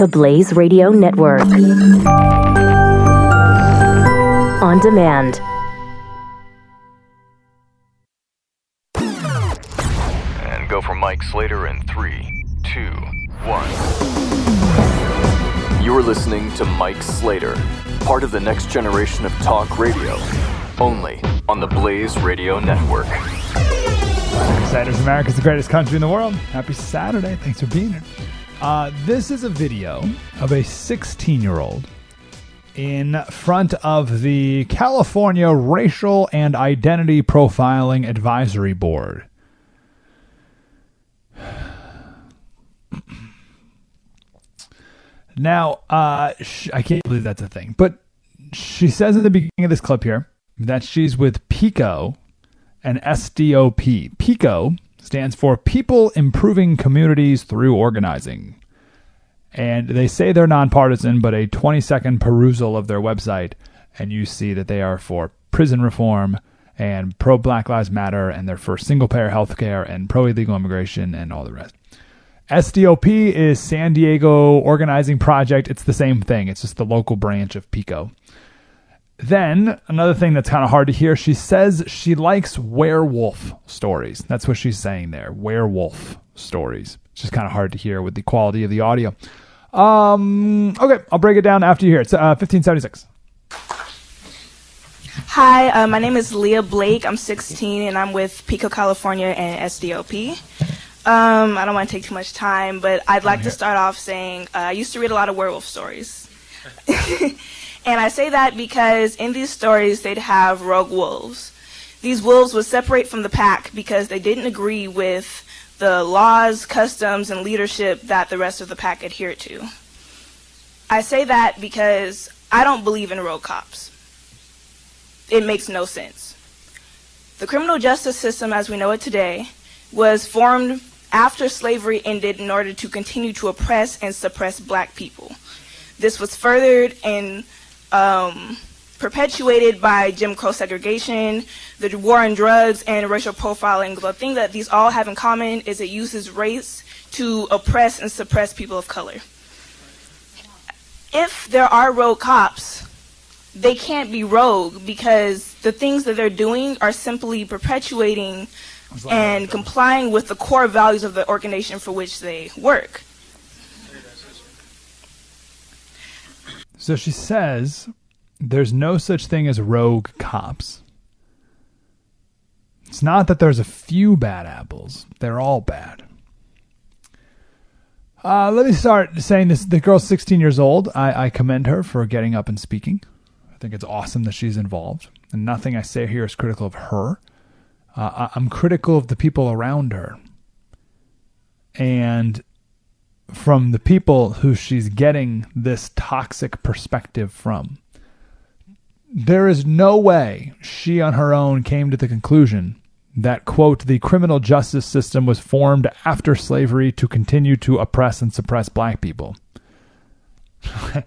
The Blaze Radio Network. On demand. And go for Mike Slater in three, two, one. You are listening to Mike Slater, part of the next generation of talk radio, only on the Blaze Radio Network. Insiders America's the greatest country in the world. Happy Saturday. Thanks for being here. Uh, this is a video of a 16 year old in front of the California Racial and Identity Profiling Advisory Board. Now, uh, sh- I can't believe that's a thing, but she says at the beginning of this clip here that she's with PICO and SDOP. PICO stands for People Improving Communities Through Organizing. And they say they're nonpartisan, but a 20 second perusal of their website, and you see that they are for prison reform and pro Black Lives Matter, and they're for single payer health care and pro illegal immigration and all the rest. SDOP is San Diego Organizing Project. It's the same thing, it's just the local branch of PICO. Then, another thing that's kind of hard to hear, she says she likes werewolf stories. That's what she's saying there werewolf stories. It's just kind of hard to hear with the quality of the audio. Um, okay, I'll break it down after you hear it. It's uh, 1576. Hi, uh, my name is Leah Blake. I'm 16 and I'm with Pico, California and SDOP. Um, I don't want to take too much time, but I'd like to start off saying uh, I used to read a lot of werewolf stories. and I say that because in these stories they'd have rogue wolves. These wolves would separate from the pack because they didn't agree with the laws, customs, and leadership that the rest of the pack adhered to. I say that because I don't believe in rogue cops. It makes no sense. The criminal justice system as we know it today was formed after slavery ended in order to continue to oppress and suppress black people. This was furthered and um, perpetuated by Jim Crow segregation, the war on drugs, and racial profiling. The thing that these all have in common is it uses race to oppress and suppress people of color. If there are rogue cops, they can't be rogue because the things that they're doing are simply perpetuating and complying with the core values of the organization for which they work. So she says there's no such thing as rogue cops. It's not that there's a few bad apples, they're all bad. Uh, let me start saying this. The girl's 16 years old. I, I commend her for getting up and speaking. I think it's awesome that she's involved. And nothing I say here is critical of her. Uh, I'm critical of the people around her. And from the people who she's getting this toxic perspective from. There is no way she on her own came to the conclusion that, quote, the criminal justice system was formed after slavery to continue to oppress and suppress black people.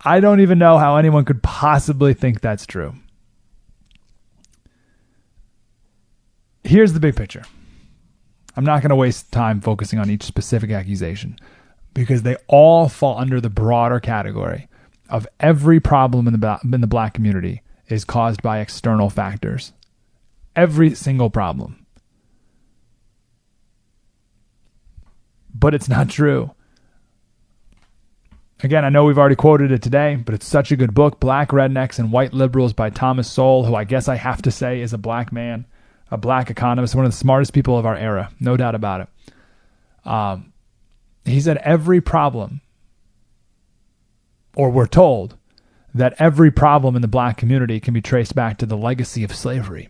I don't even know how anyone could possibly think that's true. Here's the big picture. I'm not going to waste time focusing on each specific accusation because they all fall under the broader category of every problem in the in the black community is caused by external factors. Every single problem. But it's not true. Again, I know we've already quoted it today, but it's such a good book, Black Rednecks and White Liberals by Thomas Sowell, who I guess I have to say is a black man, a black economist, one of the smartest people of our era, no doubt about it. Um, he said every problem or we're told that every problem in the black community can be traced back to the legacy of slavery.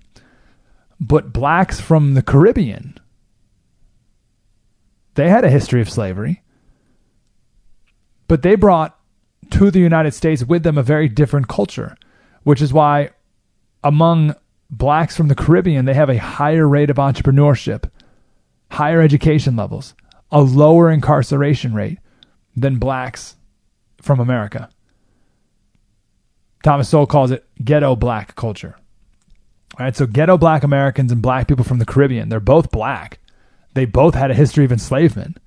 But blacks from the Caribbean, they had a history of slavery, but they brought to the United States with them a very different culture, which is why among blacks from the Caribbean, they have a higher rate of entrepreneurship, higher education levels, a lower incarceration rate than blacks from America. Thomas Sowell calls it ghetto black culture. All right, so ghetto black Americans and black people from the Caribbean, they're both black. They both had a history of enslavement.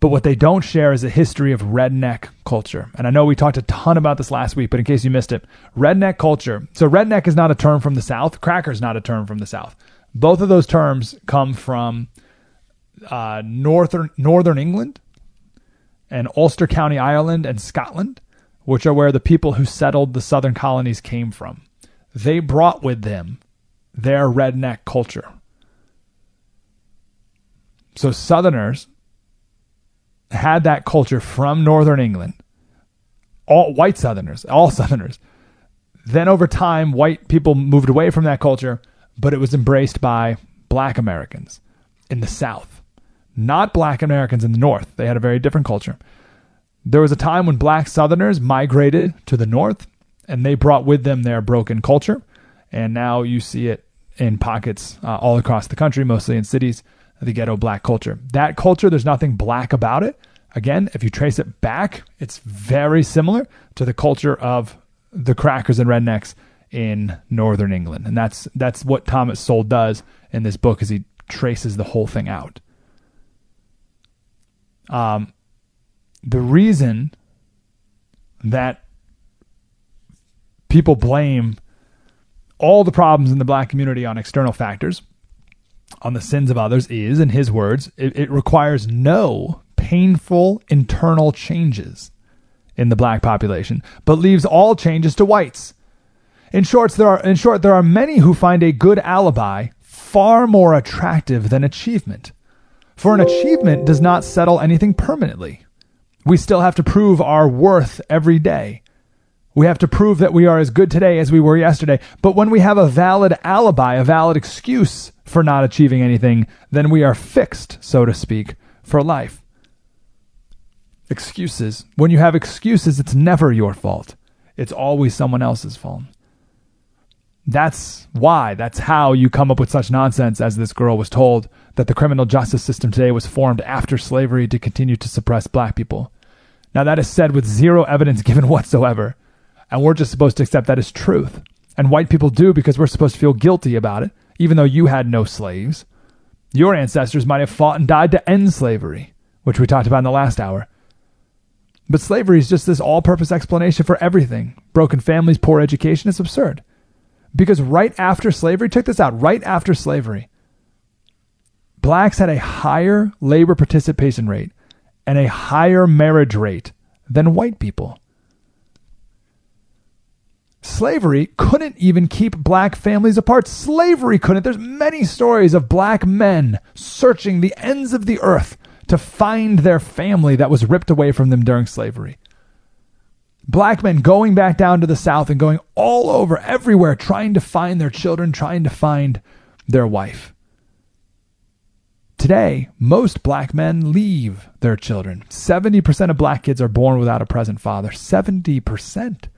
But what they don't share is a history of redneck culture. And I know we talked a ton about this last week, but in case you missed it, redneck culture. So, redneck is not a term from the South, cracker is not a term from the South. Both of those terms come from uh, northern, northern England and Ulster County, Ireland, and Scotland, which are where the people who settled the southern colonies came from. They brought with them their redneck culture. So, Southerners had that culture from northern England, all white Southerners, all Southerners. Then over time, white people moved away from that culture, but it was embraced by black Americans in the South, not black Americans in the North. They had a very different culture. There was a time when black Southerners migrated to the North and they brought with them their broken culture. And now you see it in pockets uh, all across the country, mostly in cities the ghetto black culture. That culture, there's nothing black about it. Again, if you trace it back, it's very similar to the culture of the crackers and rednecks in northern England. And that's that's what Thomas Sowell does in this book is he traces the whole thing out. Um the reason that people blame all the problems in the black community on external factors on the sins of others is, in his words, it, it requires no painful internal changes in the black population, but leaves all changes to whites. In short, there are in short there are many who find a good alibi far more attractive than achievement. For an achievement does not settle anything permanently. We still have to prove our worth every day. We have to prove that we are as good today as we were yesterday. But when we have a valid alibi, a valid excuse for not achieving anything, then we are fixed, so to speak, for life. Excuses. When you have excuses, it's never your fault. It's always someone else's fault. That's why, that's how you come up with such nonsense as this girl was told that the criminal justice system today was formed after slavery to continue to suppress black people. Now, that is said with zero evidence given whatsoever, and we're just supposed to accept that as truth. And white people do because we're supposed to feel guilty about it even though you had no slaves. Your ancestors might have fought and died to end slavery, which we talked about in the last hour. But slavery is just this all purpose explanation for everything. Broken families, poor education, it's absurd. Because right after slavery, check this out, right after slavery, blacks had a higher labor participation rate and a higher marriage rate than white people. Slavery couldn't even keep black families apart. Slavery couldn't. There's many stories of black men searching the ends of the earth to find their family that was ripped away from them during slavery. Black men going back down to the South and going all over, everywhere, trying to find their children, trying to find their wife. Today, most black men leave their children. 70% of black kids are born without a present father. 70%.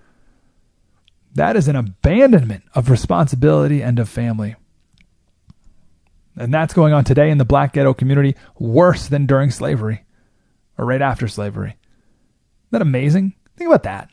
That is an abandonment of responsibility and of family. And that's going on today in the black ghetto community worse than during slavery or right after slavery. Isn't that amazing? Think about that.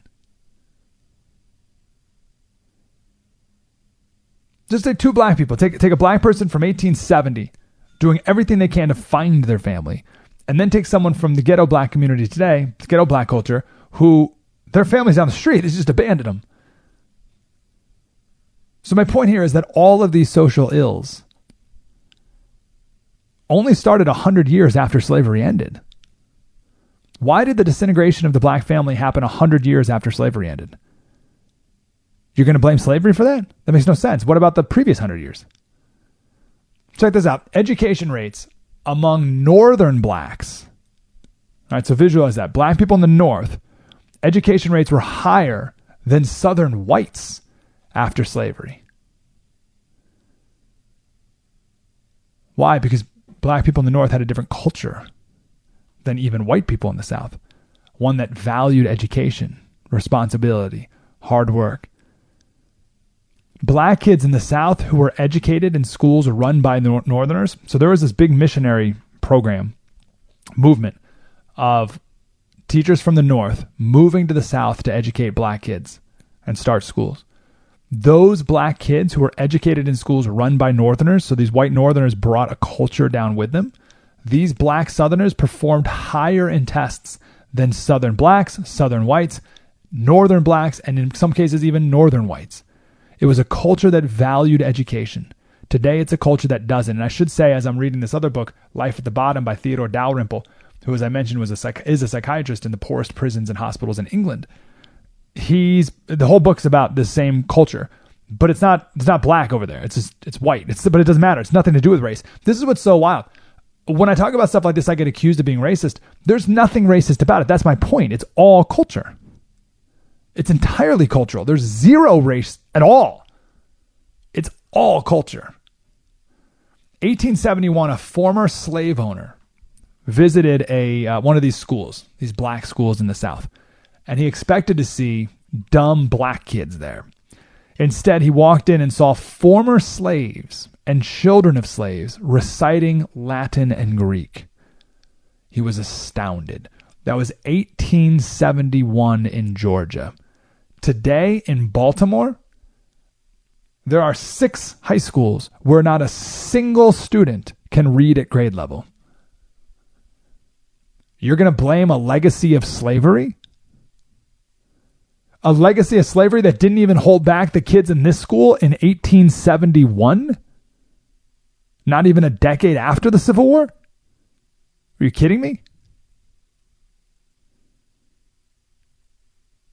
Just take two black people. Take, take a black person from 1870 doing everything they can to find their family, and then take someone from the ghetto black community today, ghetto black culture, who their family's down the street, they just abandoned them. So, my point here is that all of these social ills only started 100 years after slavery ended. Why did the disintegration of the black family happen 100 years after slavery ended? You're going to blame slavery for that? That makes no sense. What about the previous 100 years? Check this out education rates among northern blacks. All right, so visualize that. Black people in the north, education rates were higher than southern whites after slavery. Why? Because black people in the North had a different culture than even white people in the South. One that valued education, responsibility, hard work. Black kids in the South who were educated in schools run by Northerners. So there was this big missionary program, movement of teachers from the North moving to the South to educate black kids and start schools those black kids who were educated in schools run by northerners so these white northerners brought a culture down with them these black Southerners performed higher in tests than Southern blacks, Southern whites, Northern blacks, and in some cases, even Northern whites. It was a culture that valued education. Today, it's a culture that doesn't. And I should say, as I'm reading this other book, Life at the Bottom by Theodore Dalrymple, who, as I mentioned, was a psych- is a psychiatrist in the poorest prisons and hospitals in England. He's the whole book's about the same culture, but it's not it's not black over there. It's just it's white. It's but it doesn't matter. It's nothing to do with race. This is what's so wild. When I talk about stuff like this, I get accused of being racist. There's nothing racist about it. That's my point. It's all culture. It's entirely cultural. There's zero race at all. It's all culture. 1871, a former slave owner visited a uh, one of these schools, these black schools in the South, and he expected to see dumb black kids there. Instead, he walked in and saw former slaves and children of slaves reciting Latin and Greek. He was astounded. That was 1871 in Georgia. Today in Baltimore, there are six high schools where not a single student can read at grade level. You're going to blame a legacy of slavery? A legacy of slavery that didn't even hold back the kids in this school in 1871? Not even a decade after the Civil War? Are you kidding me?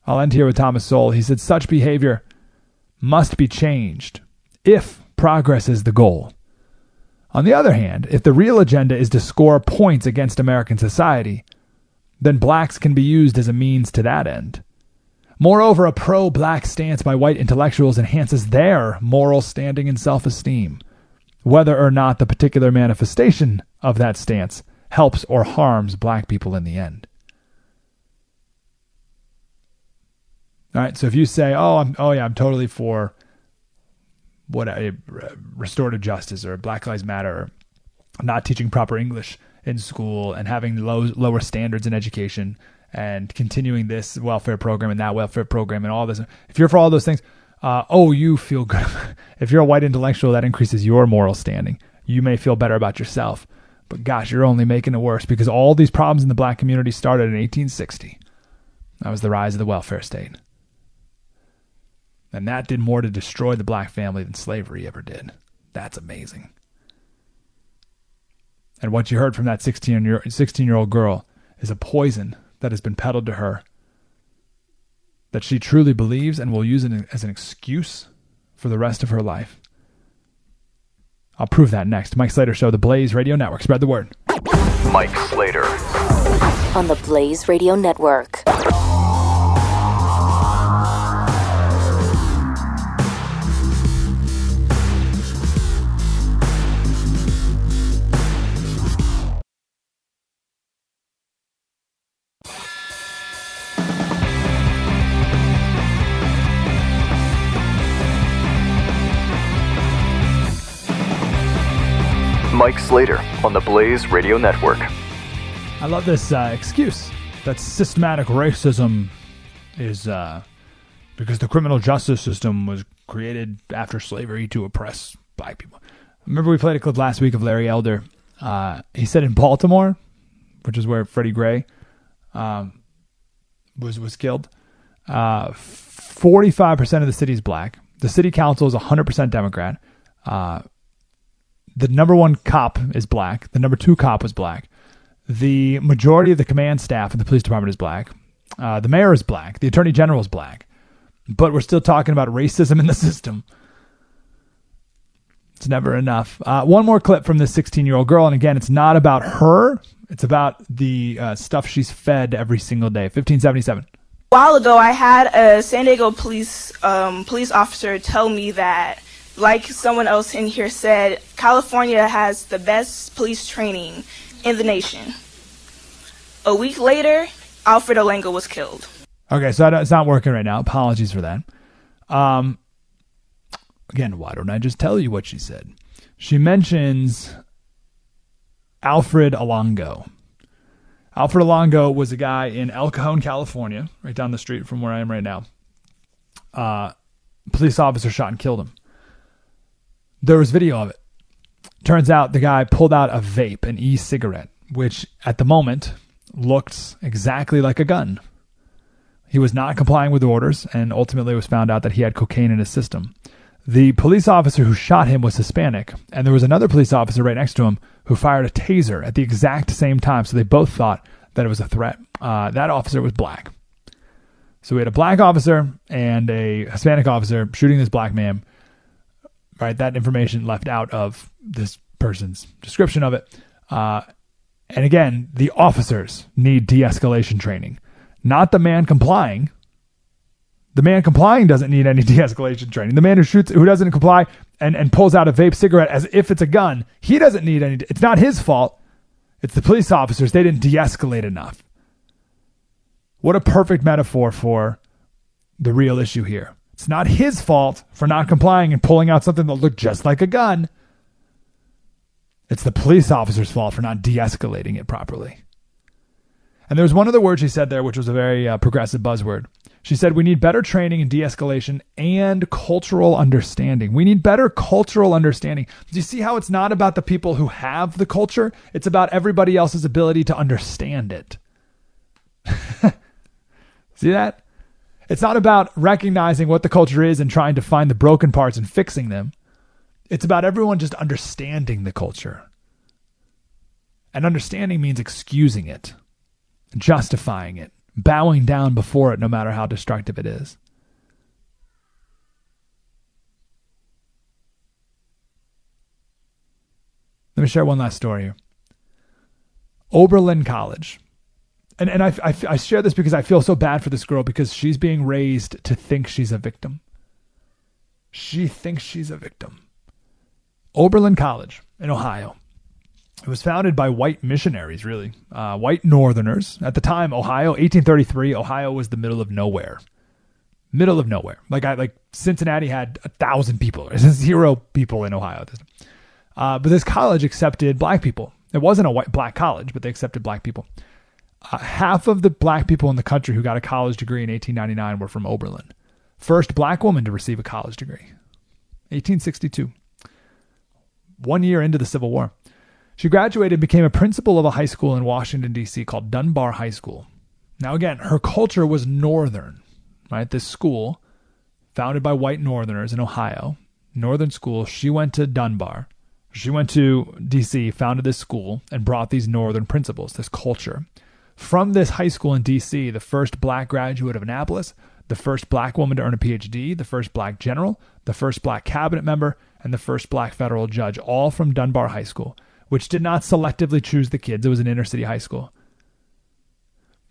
I'll end here with Thomas Sowell. He said, Such behavior must be changed if progress is the goal. On the other hand, if the real agenda is to score points against American society, then blacks can be used as a means to that end. Moreover, a pro black stance by white intellectuals enhances their moral standing and self esteem, whether or not the particular manifestation of that stance helps or harms black people in the end. All right, so if you say, "Oh, I'm oh yeah, I'm totally for what restorative justice or Black Lives Matter, or not teaching proper English in school and having low, lower standards in education and continuing this welfare program and that welfare program and all this. If you're for all those things, uh, oh, you feel good. if you're a white intellectual, that increases your moral standing. You may feel better about yourself. But gosh, you're only making it worse because all these problems in the black community started in 1860. That was the rise of the welfare state. And that did more to destroy the black family than slavery ever did. That's amazing. And what you heard from that 16 year, 16 year old girl is a poison that has been peddled to her that she truly believes and will use it as an excuse for the rest of her life. I'll prove that next. Mike Slater Show, the Blaze Radio Network. Spread the word. Mike Slater. On the Blaze Radio Network. Mike Slater on the Blaze Radio Network. I love this uh, excuse that systematic racism is uh, because the criminal justice system was created after slavery to oppress black people. Remember, we played a clip last week of Larry Elder. Uh, he said in Baltimore, which is where Freddie Gray um, was was killed. Uh, forty-five percent of the city is black. The city council is hundred percent Democrat. The number one cop is black. The number two cop was black. The majority of the command staff in the police department is black. Uh, the mayor is black. The attorney general is black. But we're still talking about racism in the system. It's never enough. Uh, one more clip from this 16 year old girl. And again, it's not about her, it's about the uh, stuff she's fed every single day. 1577. A while ago, I had a San Diego police um, police officer tell me that like someone else in here said, California has the best police training in the nation. A week later, Alfred Olango was killed. Okay, so it's not working right now. Apologies for that. Um, again, why don't I just tell you what she said? She mentions Alfred Olango. Alfred Olango was a guy in El Cajon, California, right down the street from where I am right now. Uh, police officer shot and killed him. There was video of it. Turns out the guy pulled out a vape, an e cigarette, which at the moment looked exactly like a gun. He was not complying with orders, and ultimately was found out that he had cocaine in his system. The police officer who shot him was Hispanic, and there was another police officer right next to him who fired a taser at the exact same time. So they both thought that it was a threat. Uh, that officer was black. So we had a black officer and a Hispanic officer shooting this black man. Right, that information left out of this person's description of it. Uh, and again, the officers need de escalation training, not the man complying. The man complying doesn't need any de escalation training. The man who shoots, who doesn't comply and, and pulls out a vape cigarette as if it's a gun, he doesn't need any. It's not his fault. It's the police officers. They didn't de escalate enough. What a perfect metaphor for the real issue here. It's not his fault for not complying and pulling out something that looked just like a gun. It's the police officer's fault for not de escalating it properly. And there was one other word she said there, which was a very uh, progressive buzzword. She said, We need better training in de escalation and cultural understanding. We need better cultural understanding. Do you see how it's not about the people who have the culture? It's about everybody else's ability to understand it. see that? It's not about recognizing what the culture is and trying to find the broken parts and fixing them. It's about everyone just understanding the culture. And understanding means excusing it, justifying it, bowing down before it, no matter how destructive it is. Let me share one last story. Oberlin College and and I, I, I share this because I feel so bad for this girl because she's being raised to think she's a victim. She thinks she's a victim. Oberlin College in Ohio. It was founded by white missionaries, really, uh, white Northerners. At the time, Ohio, 1833, Ohio was the middle of nowhere. Middle of nowhere. Like I like Cincinnati had a thousand people. Zero people in Ohio. Uh, but this college accepted black people. It wasn't a white black college, but they accepted black people uh, half of the black people in the country who got a college degree in 1899 were from Oberlin. First black woman to receive a college degree. 1862. One year into the Civil War. She graduated and became a principal of a high school in Washington, D.C. called Dunbar High School. Now, again, her culture was Northern, right? This school, founded by white Northerners in Ohio, Northern school, she went to Dunbar. She went to D.C., founded this school, and brought these Northern principles, this culture. From this high school in DC, the first black graduate of Annapolis, the first black woman to earn a PhD, the first black general, the first black cabinet member, and the first black federal judge, all from Dunbar High School, which did not selectively choose the kids. It was an inner city high school.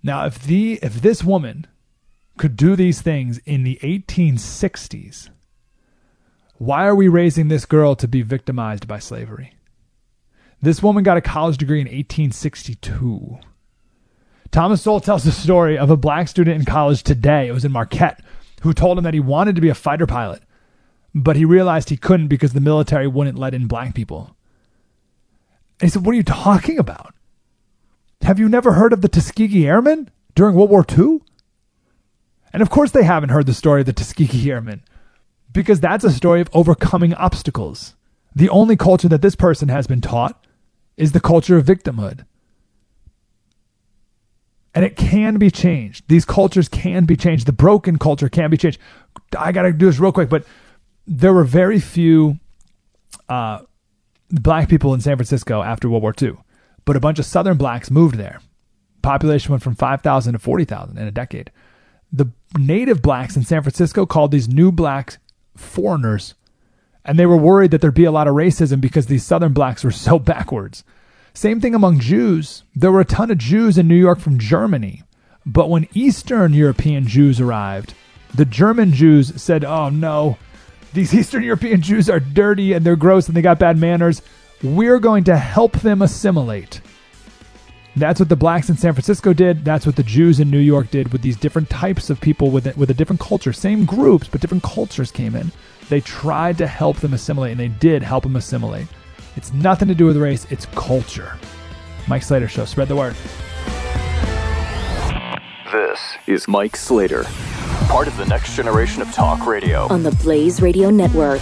Now, if the if this woman could do these things in the 1860s, why are we raising this girl to be victimized by slavery? This woman got a college degree in 1862. Thomas Sowell tells the story of a black student in college today, it was in Marquette, who told him that he wanted to be a fighter pilot, but he realized he couldn't because the military wouldn't let in black people. And he said, What are you talking about? Have you never heard of the Tuskegee Airmen during World War II? And of course, they haven't heard the story of the Tuskegee Airmen because that's a story of overcoming obstacles. The only culture that this person has been taught is the culture of victimhood. And it can be changed. These cultures can be changed. The broken culture can be changed. I got to do this real quick, but there were very few uh, black people in San Francisco after World War II, but a bunch of Southern blacks moved there. Population went from 5,000 to 40,000 in a decade. The native blacks in San Francisco called these new blacks foreigners, and they were worried that there'd be a lot of racism because these Southern blacks were so backwards. Same thing among Jews. There were a ton of Jews in New York from Germany. But when Eastern European Jews arrived, the German Jews said, Oh no, these Eastern European Jews are dirty and they're gross and they got bad manners. We're going to help them assimilate. That's what the blacks in San Francisco did. That's what the Jews in New York did with these different types of people with, with a different culture. Same groups, but different cultures came in. They tried to help them assimilate, and they did help them assimilate. It's nothing to do with race, it's culture. Mike Slater Show. Spread the word. This is Mike Slater, part of the next generation of talk radio. On the Blaze Radio Network.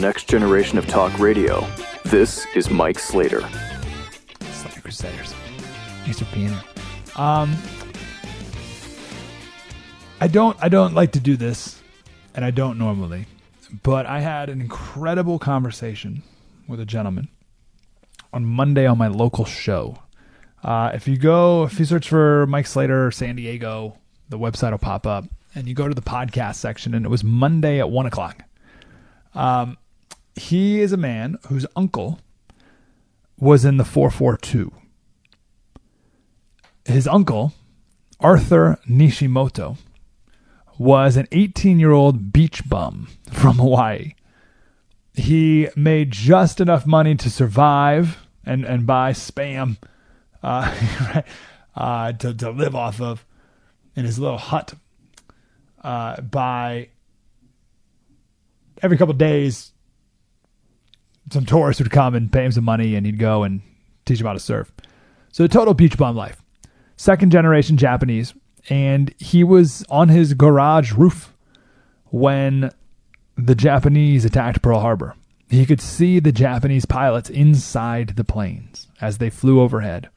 Next generation of talk radio. This is Mike Slater. Slater Crusaders. Thanks for being here. Um, I don't I don't like to do this, and I don't normally, but I had an incredible conversation with a gentleman on Monday on my local show. Uh, if you go, if you search for Mike Slater San Diego, the website will pop up, and you go to the podcast section, and it was Monday at one o'clock. Um, he is a man whose uncle was in the 442. His uncle, Arthur Nishimoto, was an 18 year old beach bum from Hawaii. He made just enough money to survive and, and buy spam uh, uh, to, to live off of in his little hut uh, by every couple days some tourists would come and pay him some money and he'd go and teach him how to surf. So total beach bum life. Second generation japanese. And he was on his garage roof when the japanese attacked pearl harbor. He could see the japanese pilots inside the planes as they flew overhead.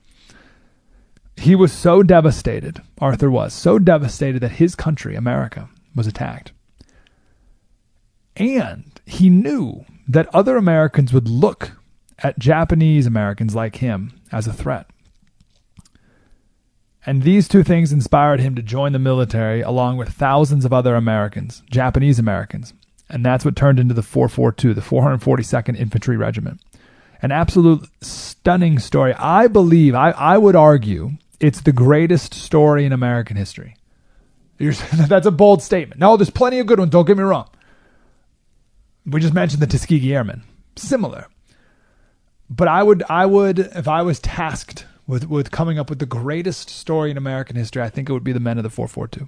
He was so devastated, Arthur was so devastated that his country, America, was attacked. And he knew that other Americans would look at Japanese Americans like him as a threat. And these two things inspired him to join the military along with thousands of other Americans, Japanese Americans. And that's what turned into the 442, the 442nd Infantry Regiment. An absolute stunning story. I believe, I, I would argue, it's the greatest story in American history. That's a bold statement. No, there's plenty of good ones. Don't get me wrong. We just mentioned the Tuskegee Airmen. Similar. But I would, I would, if I was tasked with, with coming up with the greatest story in American history, I think it would be the men of the 442.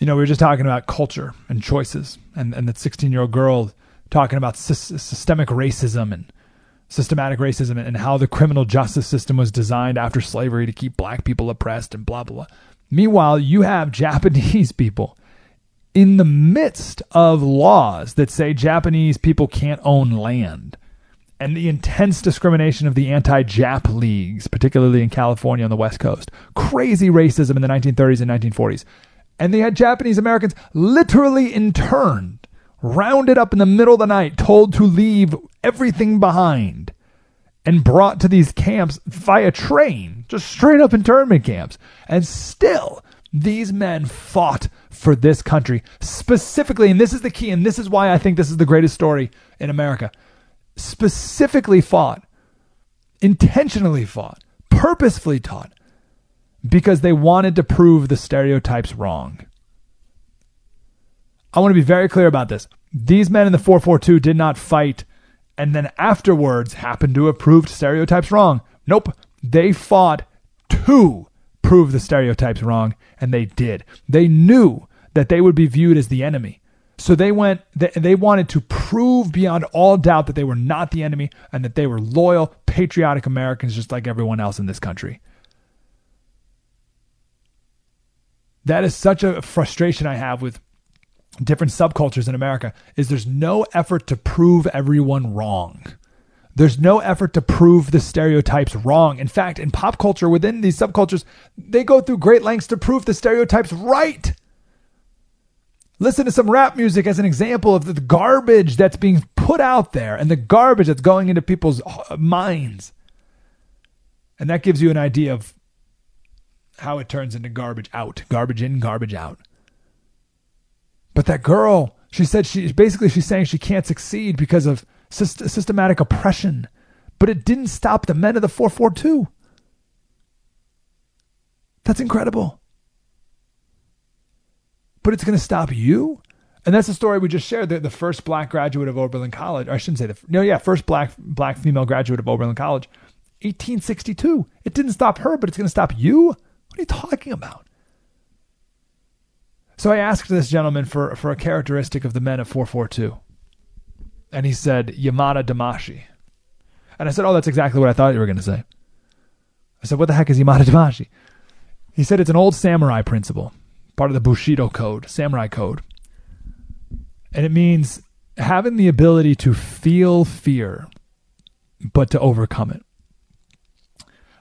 You know, we were just talking about culture and choices, and, and that 16 year old girl talking about sy- systemic racism and systematic racism and how the criminal justice system was designed after slavery to keep black people oppressed and blah, blah, blah. Meanwhile, you have Japanese people in the midst of laws that say Japanese people can't own land and the intense discrimination of the anti Jap leagues, particularly in California on the West Coast. Crazy racism in the 1930s and 1940s. And they had Japanese Americans literally interned rounded up in the middle of the night, told to leave everything behind, and brought to these camps via train, just straight up internment camps. And still, these men fought for this country specifically, and this is the key, and this is why I think this is the greatest story in America. Specifically fought, intentionally fought, purposefully taught, because they wanted to prove the stereotypes wrong. I want to be very clear about this. These men in the 442 did not fight and then afterwards happened to have proved stereotypes wrong. Nope. They fought to prove the stereotypes wrong, and they did. They knew that they would be viewed as the enemy. So they went, they, wanted to prove beyond all doubt that they were not the enemy and that they were loyal, patriotic Americans just like everyone else in this country. That is such a frustration I have with different subcultures in America is there's no effort to prove everyone wrong. There's no effort to prove the stereotypes wrong. In fact, in pop culture within these subcultures, they go through great lengths to prove the stereotypes right. Listen to some rap music as an example of the garbage that's being put out there and the garbage that's going into people's uh, minds. And that gives you an idea of how it turns into garbage out, garbage in, garbage out. But that girl, she said she basically she's saying she can't succeed because of syst- systematic oppression. But it didn't stop the men of the 442. That's incredible. But it's going to stop you? And that's the story we just shared. The, the first black graduate of Oberlin College, I shouldn't say the no, yeah, first black black female graduate of Oberlin College, 1862. It didn't stop her, but it's going to stop you. What are you talking about? So I asked this gentleman for, for a characteristic of the men of 442. And he said, Yamato Damashii. And I said, Oh, that's exactly what I thought you were going to say. I said, What the heck is Yamato Damashii? He said, It's an old samurai principle, part of the Bushido code, samurai code. And it means having the ability to feel fear, but to overcome it.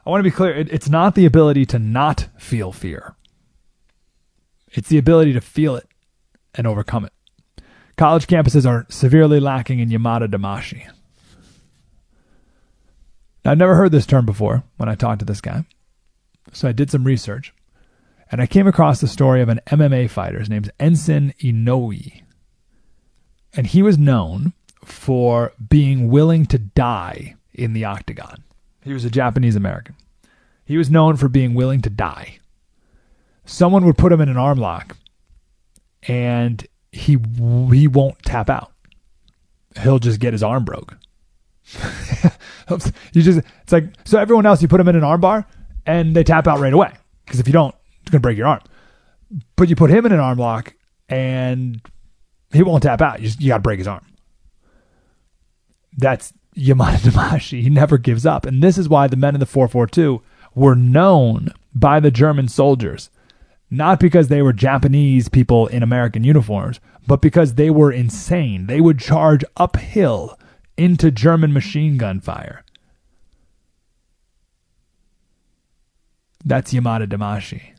I want to be clear it, it's not the ability to not feel fear, it's the ability to feel it and overcome it. College campuses are severely lacking in Yamato Damashii. Now, I've never heard this term before when I talked to this guy. So I did some research and I came across the story of an MMA fighter. His name's Enson Inoue. And he was known for being willing to die in the octagon. He was a Japanese American. He was known for being willing to die. Someone would put him in an arm lock and he he won't tap out. He'll just get his arm broke. you just it's like so everyone else you put him in an arm bar and they tap out right away because if you don't it's to break your arm. But you put him in an arm lock and he won't tap out. You, you got to break his arm. That's Yamato Damashii. He never gives up. And this is why the men in the 442 were known by the German soldiers not because they were Japanese people in American uniforms, but because they were insane. They would charge uphill into German machine gun fire. That's Yamato Damashii.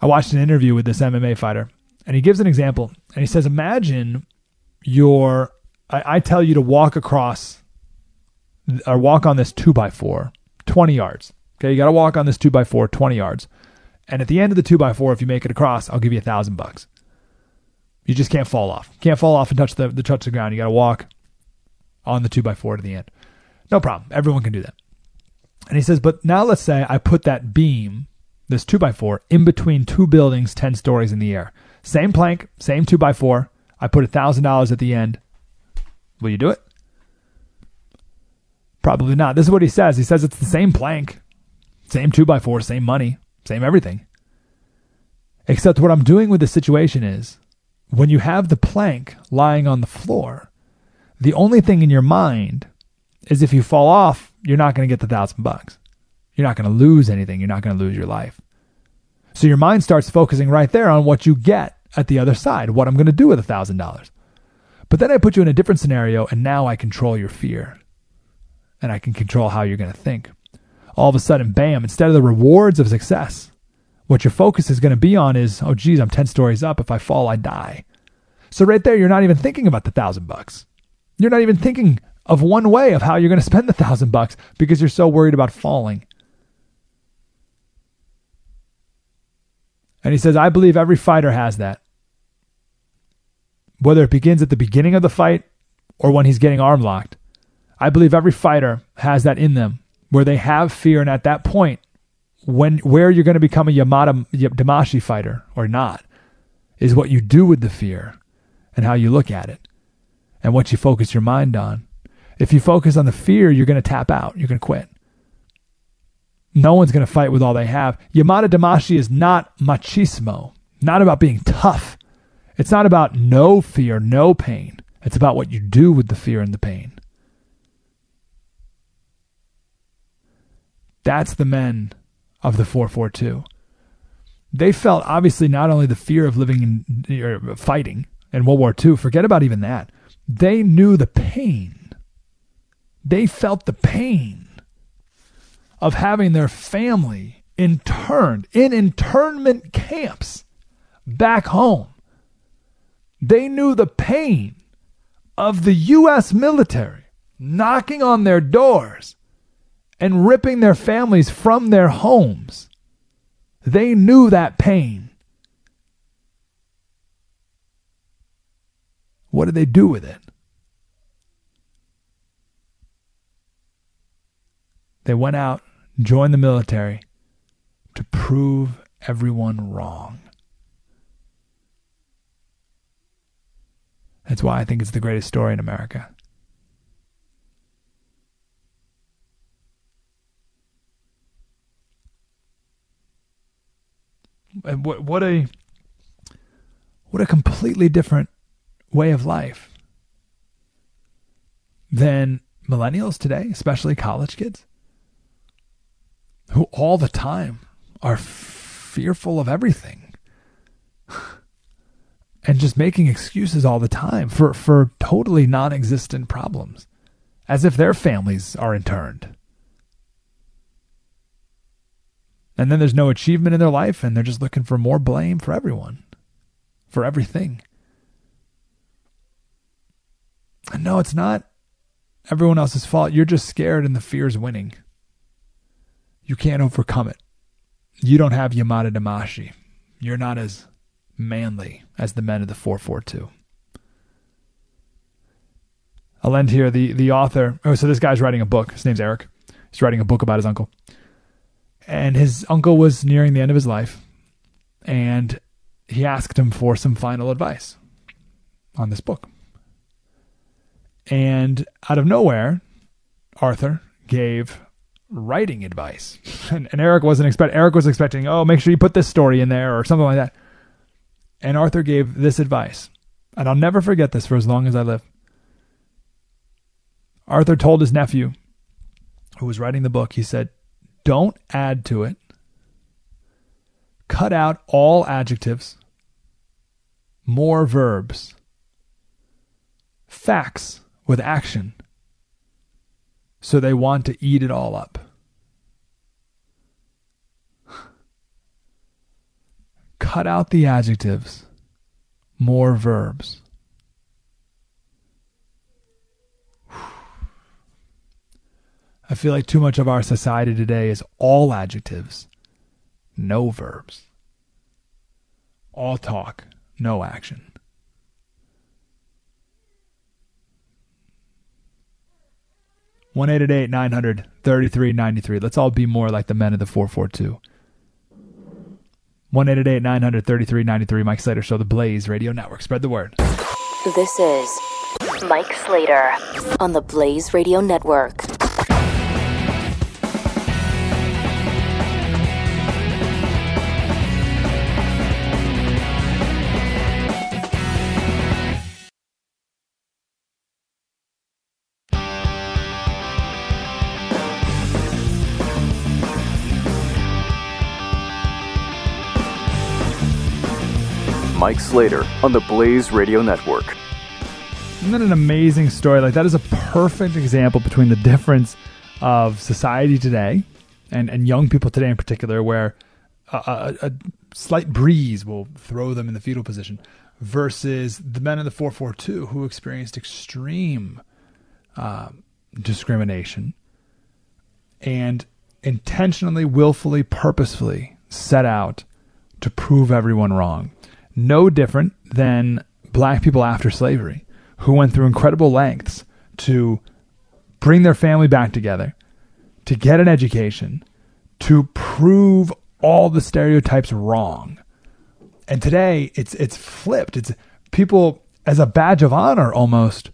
I watched an interview with this MMA fighter, and he gives an example. And he says, Imagine your, I, I tell you to walk across or walk on this 2 by 4 20 yards. Okay, you got to walk on this 2 by 4 20 yards. And at the end of the two by four, if you make it across, I'll give you a thousand bucks. You just can't fall off. Can't fall off and touch the, the touch the ground. You got to walk on the two by four to the end. No problem. Everyone can do that. And he says, but now let's say I put that beam, this two by four, in between two buildings, ten stories in the air. Same plank, same two by four. I put a thousand dollars at the end. Will you do it? Probably not. This is what he says. He says it's the same plank, same two by four, same money. Same everything. Except what I'm doing with the situation is when you have the plank lying on the floor, the only thing in your mind is if you fall off, you're not going to get the thousand bucks. You're not going to lose anything. You're not going to lose your life. So your mind starts focusing right there on what you get at the other side, what I'm going to do with a thousand dollars. But then I put you in a different scenario and now I control your fear and I can control how you're going to think all of a sudden, bam, instead of the rewards of success, what your focus is going to be on is, oh, geez, I'm 10 stories up. If I fall, I die. So right there, you're not even thinking about the thousand bucks. You're not even thinking of one way of how you're going to spend the thousand bucks because you're so worried about falling. And he says, I believe every fighter has that. Whether it begins at the beginning of the fight or when he's getting arm locked, I believe every fighter has that in them where they have fear, and at that point, when where you're going to become a Yamato Damashii fighter or not, is what you do with the fear and how you look at it and what you focus your mind on. If you focus on the fear, you're going to tap out. You're going to quit. No one's going to fight with all they have. Yamato Damashii is not machismo, not about being tough. It's not about no fear, no pain. It's about what you do with the fear and the pain. That's the men of the 442. They felt obviously not only the fear of living in or fighting in World War II, forget about even that. They knew the pain. They felt the pain of having their family interned in internment camps back home. They knew the pain of the U.S. military knocking on their doors and ripping their families from their homes. They knew that pain. What did they do with it? They went out, joined the military to prove everyone wrong. That's why I think it's the greatest story in America. And what what a what a completely different way of life than millennials today, especially college kids, who all the time are fearful of everything. and just making excuses all the time for, for totally non existent problems, as if their families are interned. And then there's no achievement in their life, and they're just looking for more blame for everyone, for everything. And no, it's not everyone else's fault. You're just scared, and the fear is winning. You can't overcome it. You don't have Yamato Damashii. You're not as manly as the men of the 442. I'll end here. The the author. Oh, so this guy's writing a book. His name's Eric. He's writing a book about his uncle and his uncle was nearing the end of his life, and he asked him for some final advice on this book. And out of nowhere, Arthur gave writing advice. And, and Eric wasn't expect Eric was expecting, oh, make sure you put this story in there or something like that. And Arthur gave this advice. And I'll never forget this for as long as I live. Arthur told his nephew, who was writing the book, he said, don't add to it. Cut out all adjectives, more verbs, facts with action. So they want to eat it all up. Cut out the adjectives, more verbs. I feel like too much of our society today is all adjectives, no verbs. All talk, no action. One eight eight eight nine hundred thirty three ninety three. Let's all be more like the men of the four four two. One eight eight eight nine hundred thirty three ninety three. Mike Slater Show, the Blaze Radio Network. Spread the word. This is Mike Slater on the Blaze Radio Network. Mike Slater on the Blaze Radio Network. Isn't that an amazing story? Like that is a perfect example between the difference of society today and, and young people today in particular, where a, a, a slight breeze will throw them in the fetal position, versus the men in the 442 who experienced extreme uh, discrimination and intentionally, willfully, purposefully set out to prove everyone wrong no different than black people after slavery who went through incredible lengths to bring their family back together, to get an education, to prove all the stereotypes wrong. And today it's it's flipped. It's people as a badge of honor almost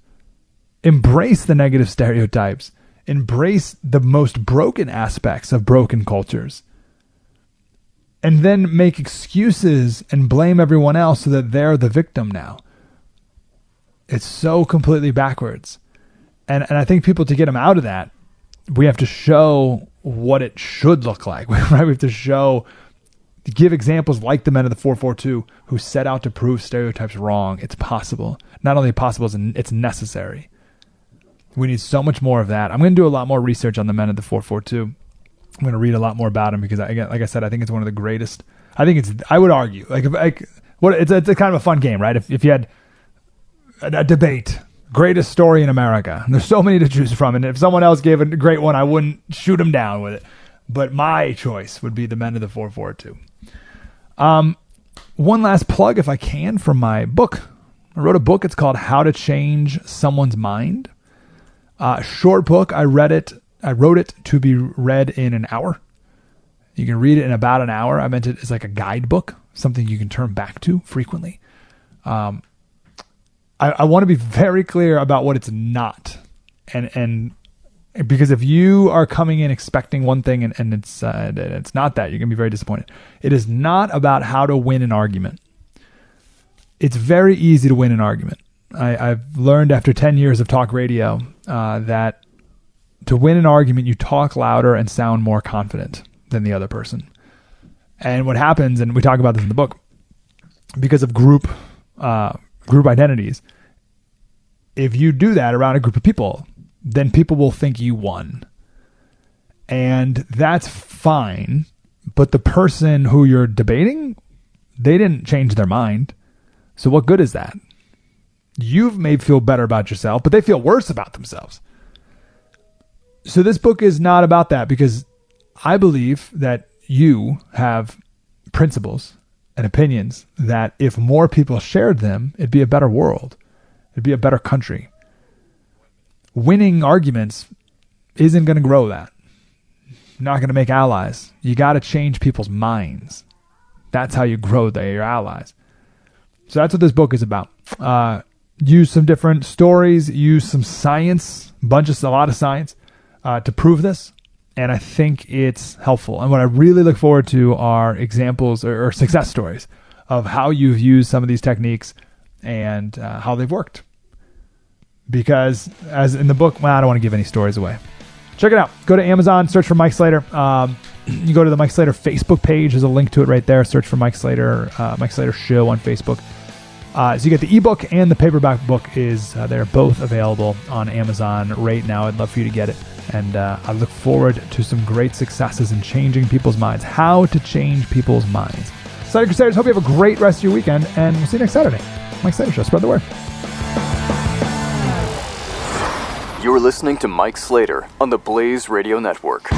embrace the negative stereotypes, embrace the most broken aspects of broken cultures and then make excuses and blame everyone else so that they're the victim now. It's so completely backwards. And and I think people to get them out of that, we have to show what it should look like. Right? We have to show give examples like the men of the 442 who set out to prove stereotypes wrong. It's possible. Not only possible, it's necessary. We need so much more of that. I'm going to do a lot more research on the men of the 442 I'm going to read a lot more about him because I like I said I think it's one of the greatest. I think it's I would argue like like what it's it's a kind of a fun game, right? If if you had a, a debate, greatest story in America. There's so many to choose from, and if someone else gave a great one, I wouldn't shoot him down with it. But my choice would be the Men of the 442. Um, one last plug, if I can, for my book. I wrote a book. It's called How to Change Someone's Mind. Uh, short book. I read it I wrote it to be read in an hour. You can read it in about an hour. I meant it as like a guidebook, something you can turn back to frequently. Um, I, I want to be very clear about what it's not, and and because if you are coming in expecting one thing and, and it's uh, it's not that, you're gonna be very disappointed. It is not about how to win an argument. It's very easy to win an argument. I, have learned after ten years of talk radio uh, that to win an argument, you talk louder and sound more confident than the other person. And what happens, and we talk about this in the book, because of group uh, group identities. If you do that around a group of people, then people will think you won. And that's fine. But the person who you're debating, they didn't change their mind. So what good is that? You've made feel better about yourself, but they feel worse about themselves. So this book is not about that because I believe that you have principles and opinions that if more people shared them, it'd be a better world. It'd be a better country. Winning arguments isn't going to grow that. Not going to make allies. You got to change people's minds. That's how you grow your allies. So that's what this book is about. Uh, use some different stories, use some science, bunch of a lot of science uh, to prove this and I think it's helpful. And what I really look forward to are examples or, or success stories of how you've used some of these techniques and uh, how they've worked. Because as in the book, well, I don't want to give any stories away. Check it out. Go to Amazon, search for Mike Slater. Um, you go to the Mike Slater Facebook page. There's a link to it right there. Search for Mike Slater, uh, Mike Slater Show on Facebook. Uh, so you get the ebook and the paperback book is uh, they're both available on Amazon right now. I'd love for you to get it. And uh, I look forward to some great successes in changing people's minds. How to change people's minds. Slater Crusaders, hope you have a great rest of your weekend, and we'll see you next Saturday. Mike Slater Show. Spread the word. You're listening to Mike Slater on the Blaze Radio Network.